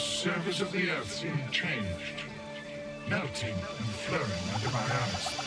surface of the earth seemed changed, melting and flowing under my eyes.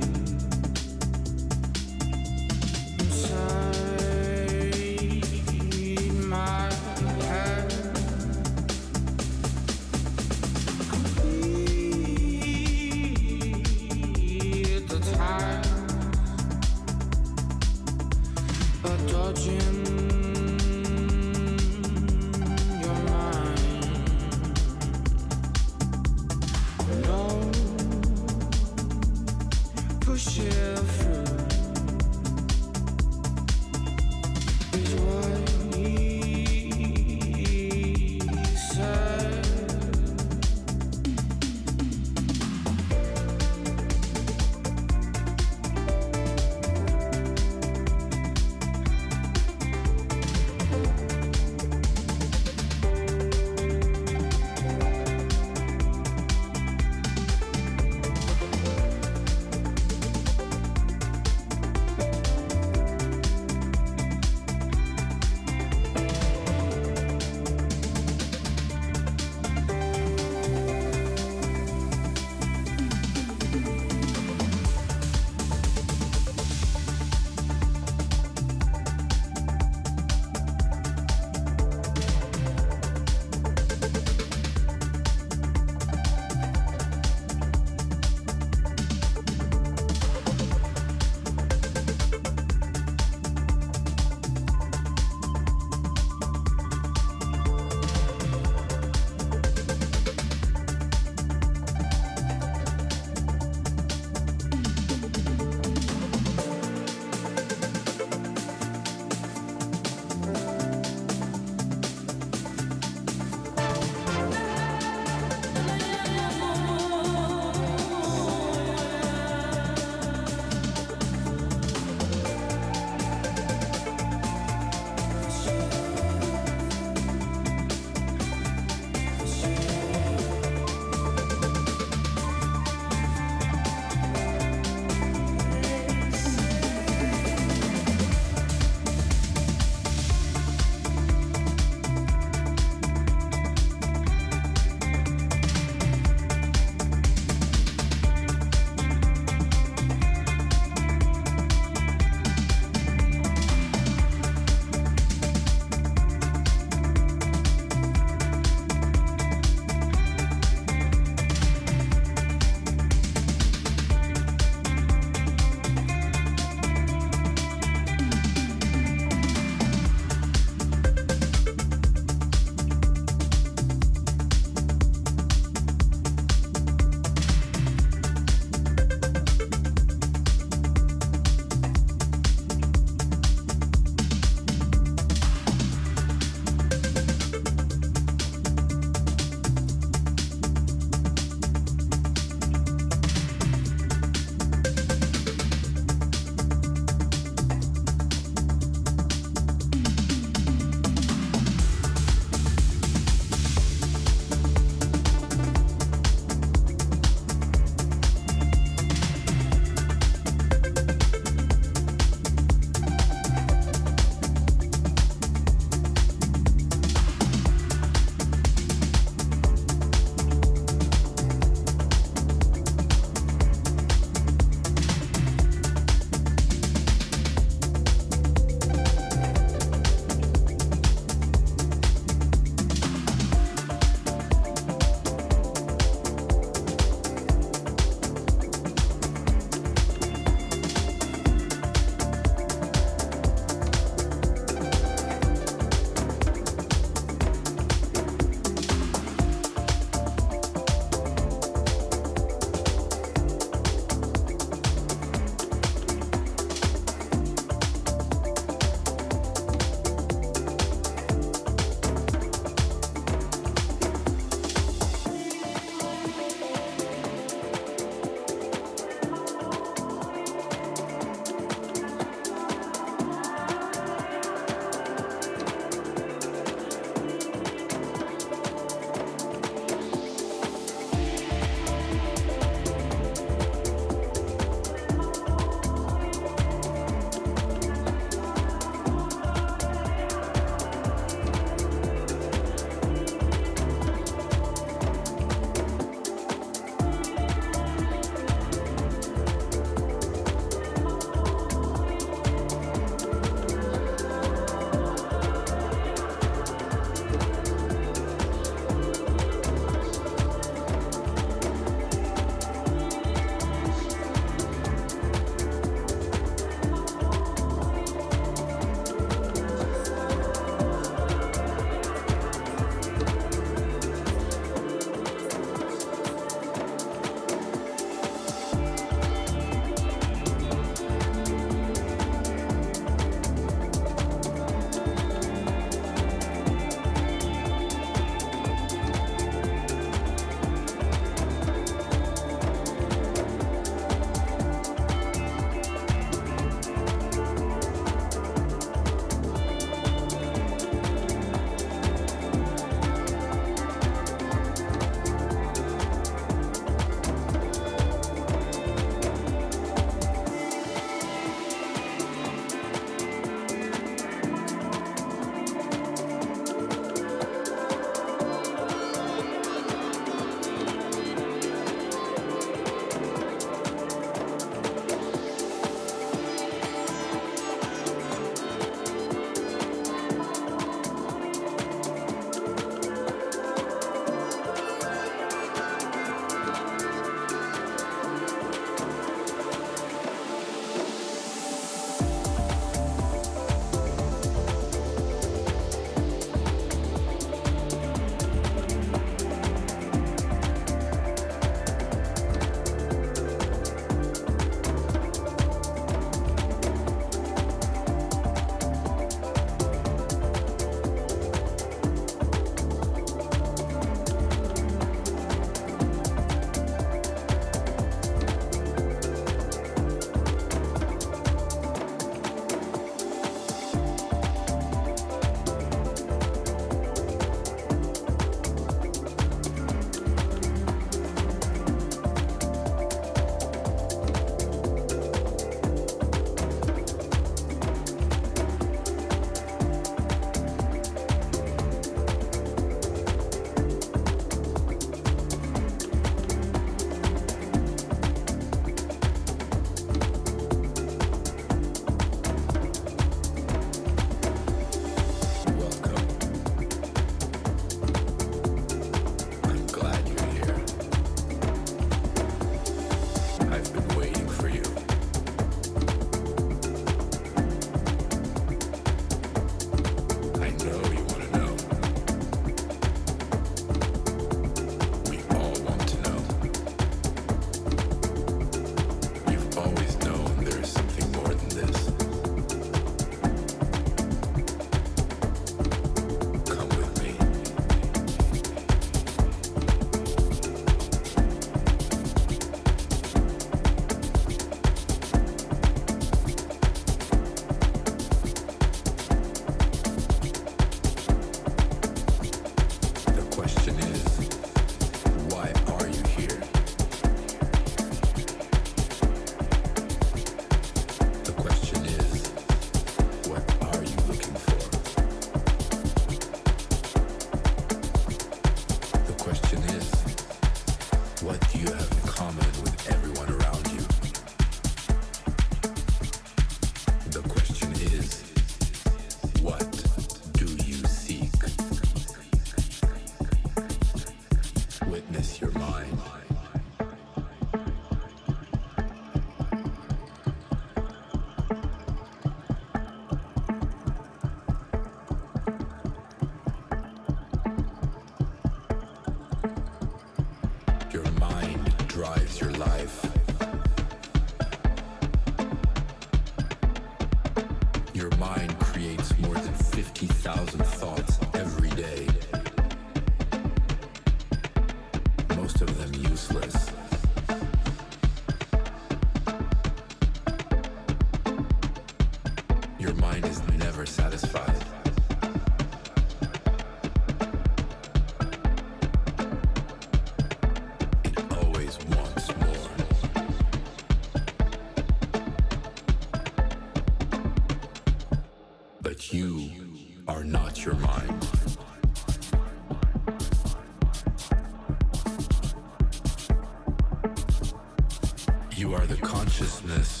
You are the consciousness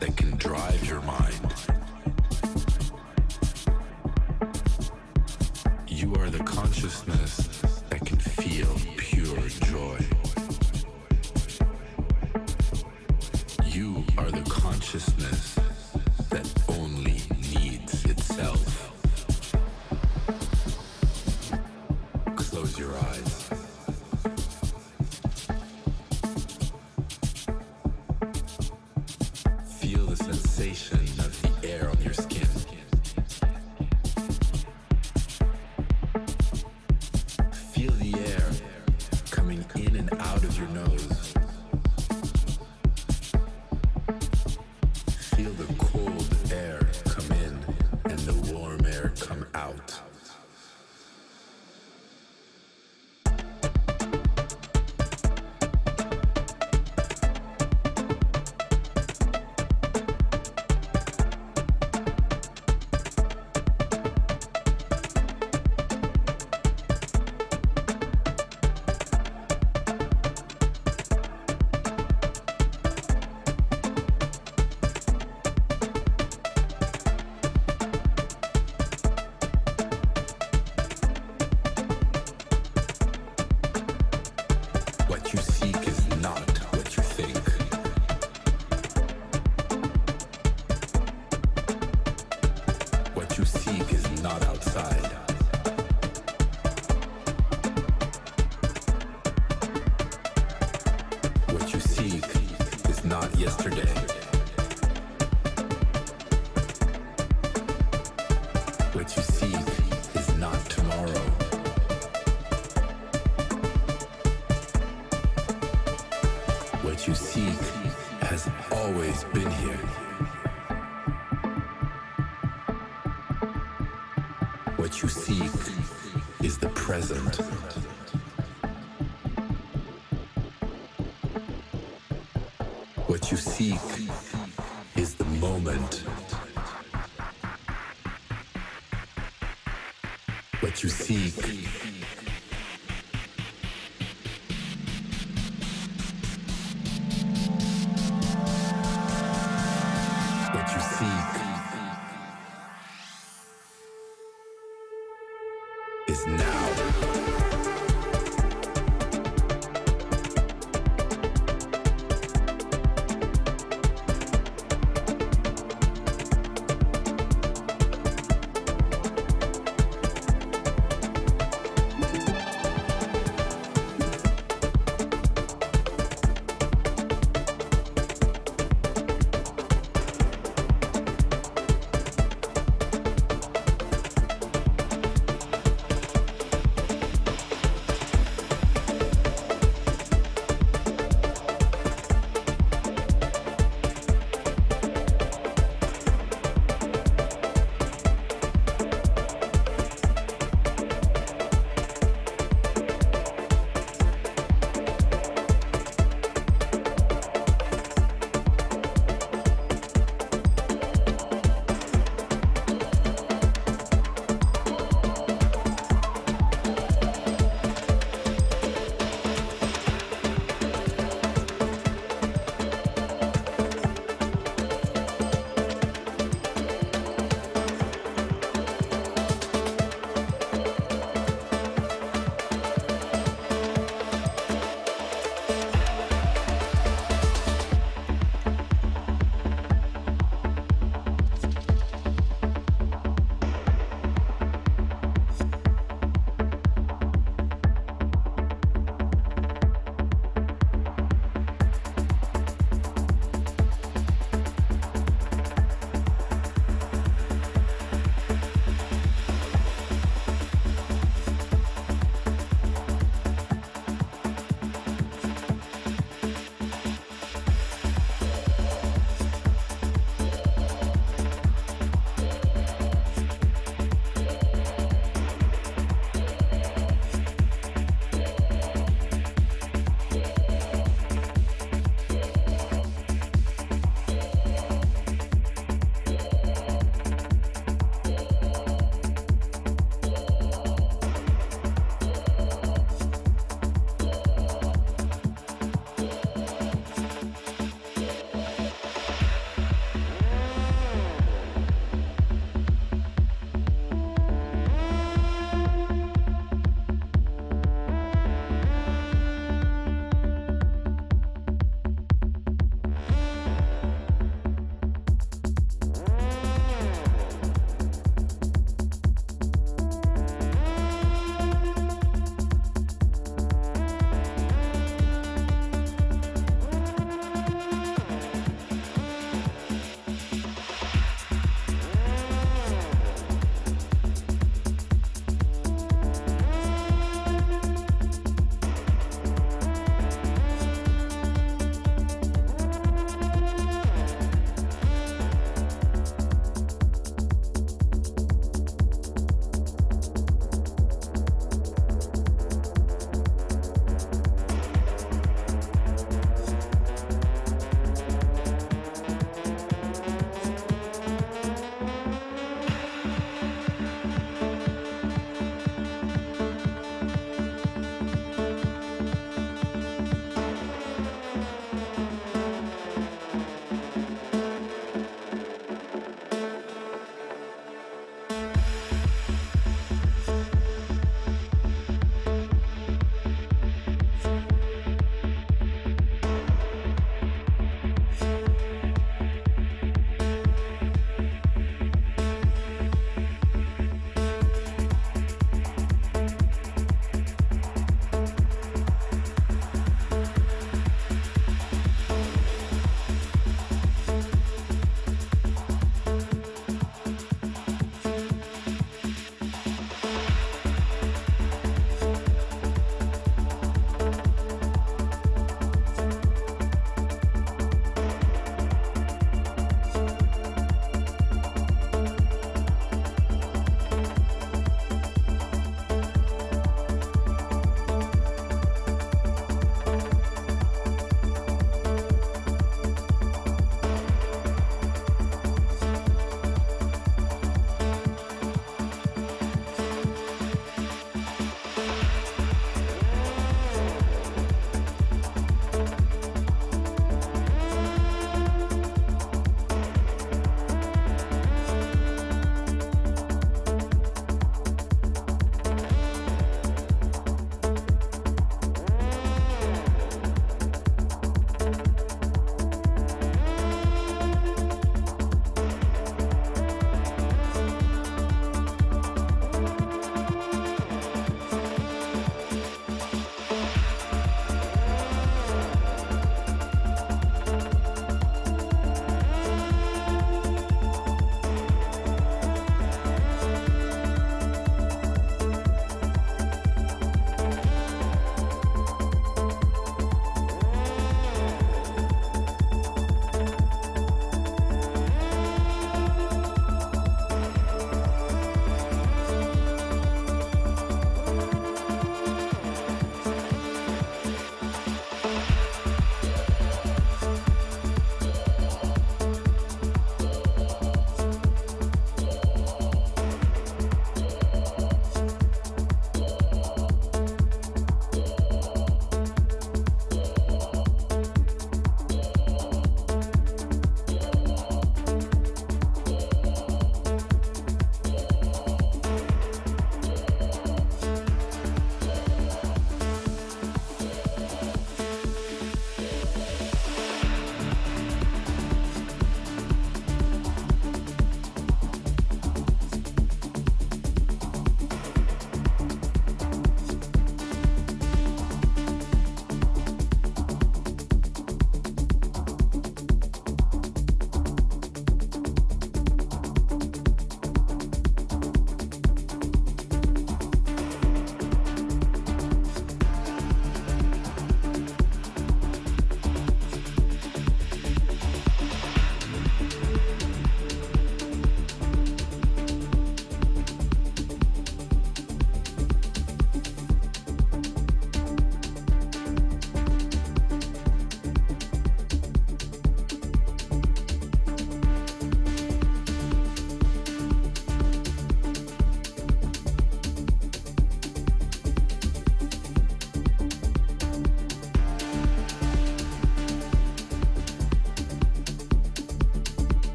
that can drive your mind.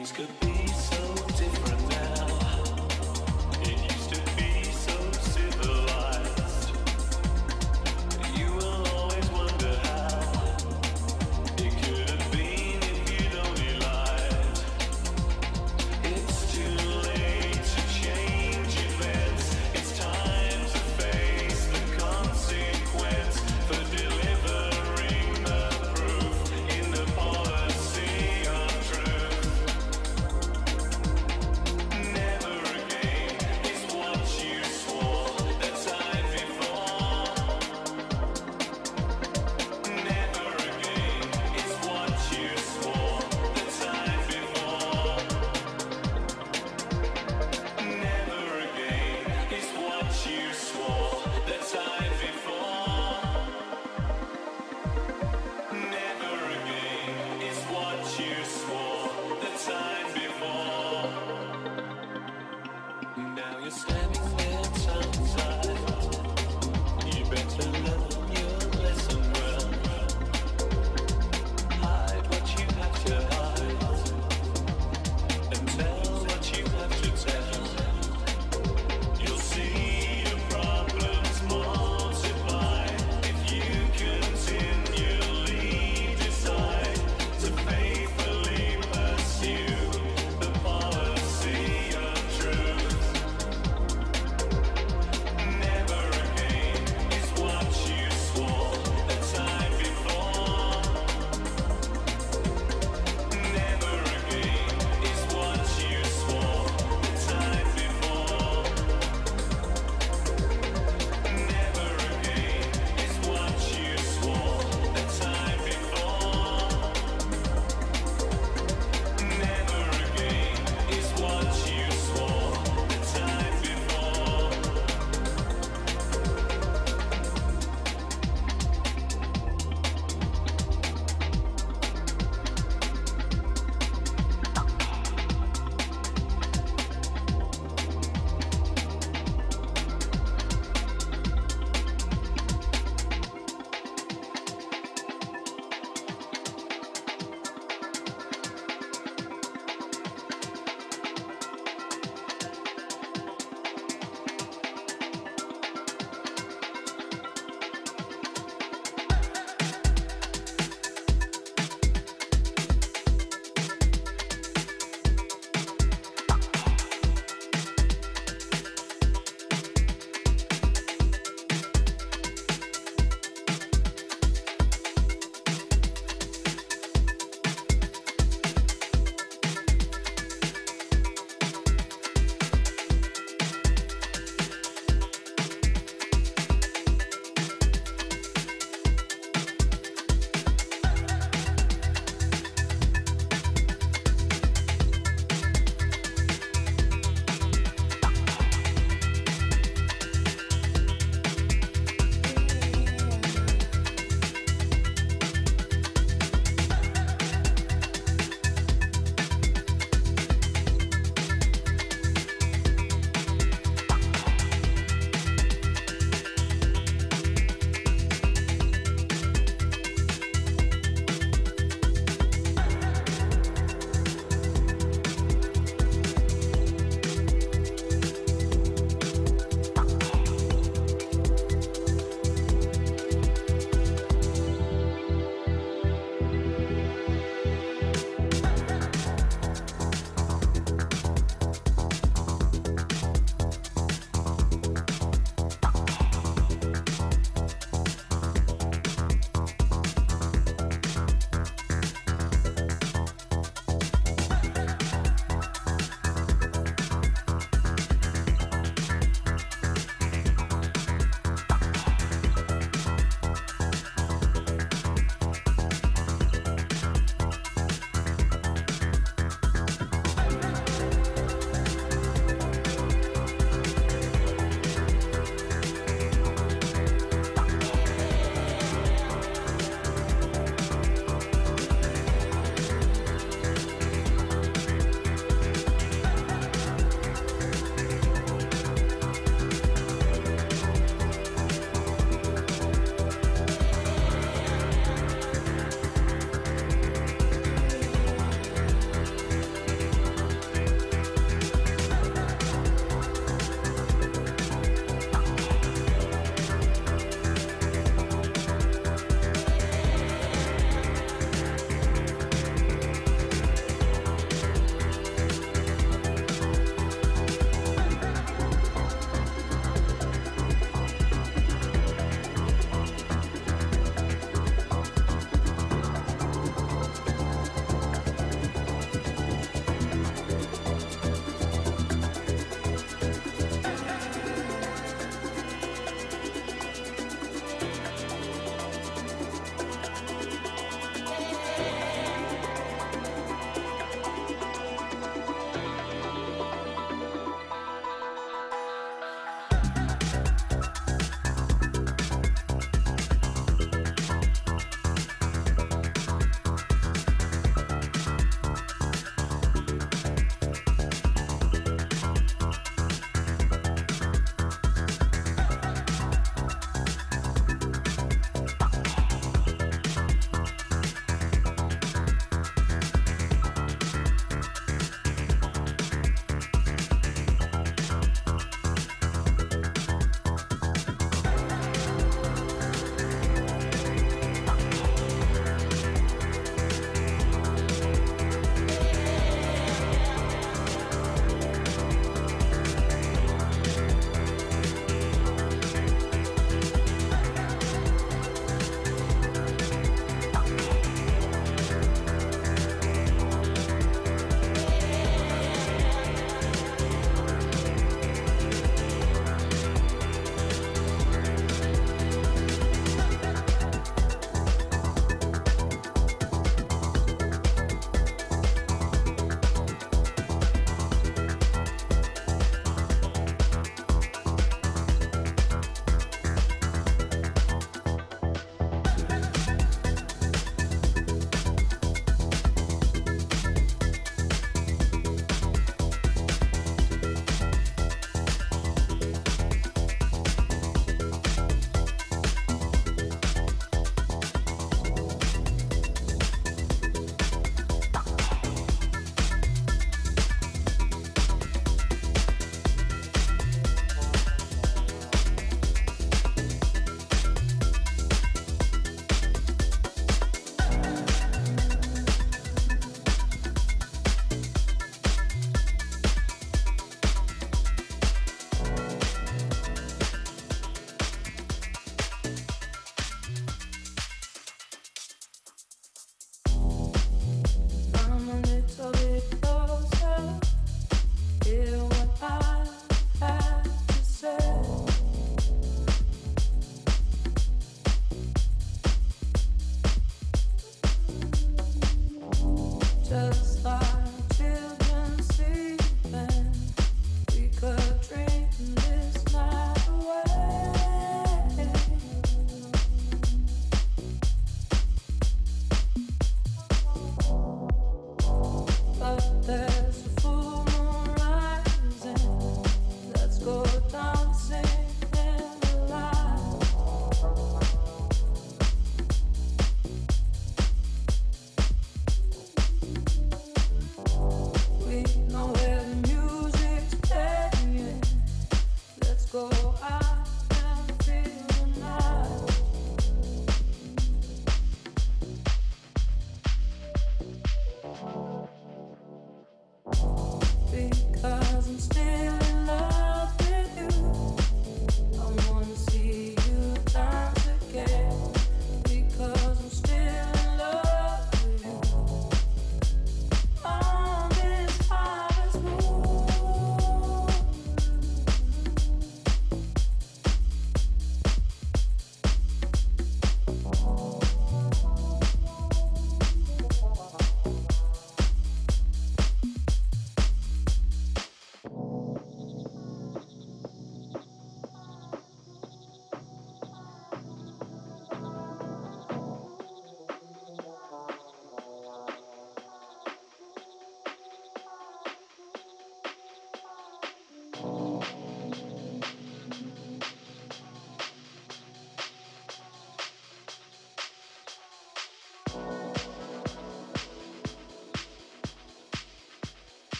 things could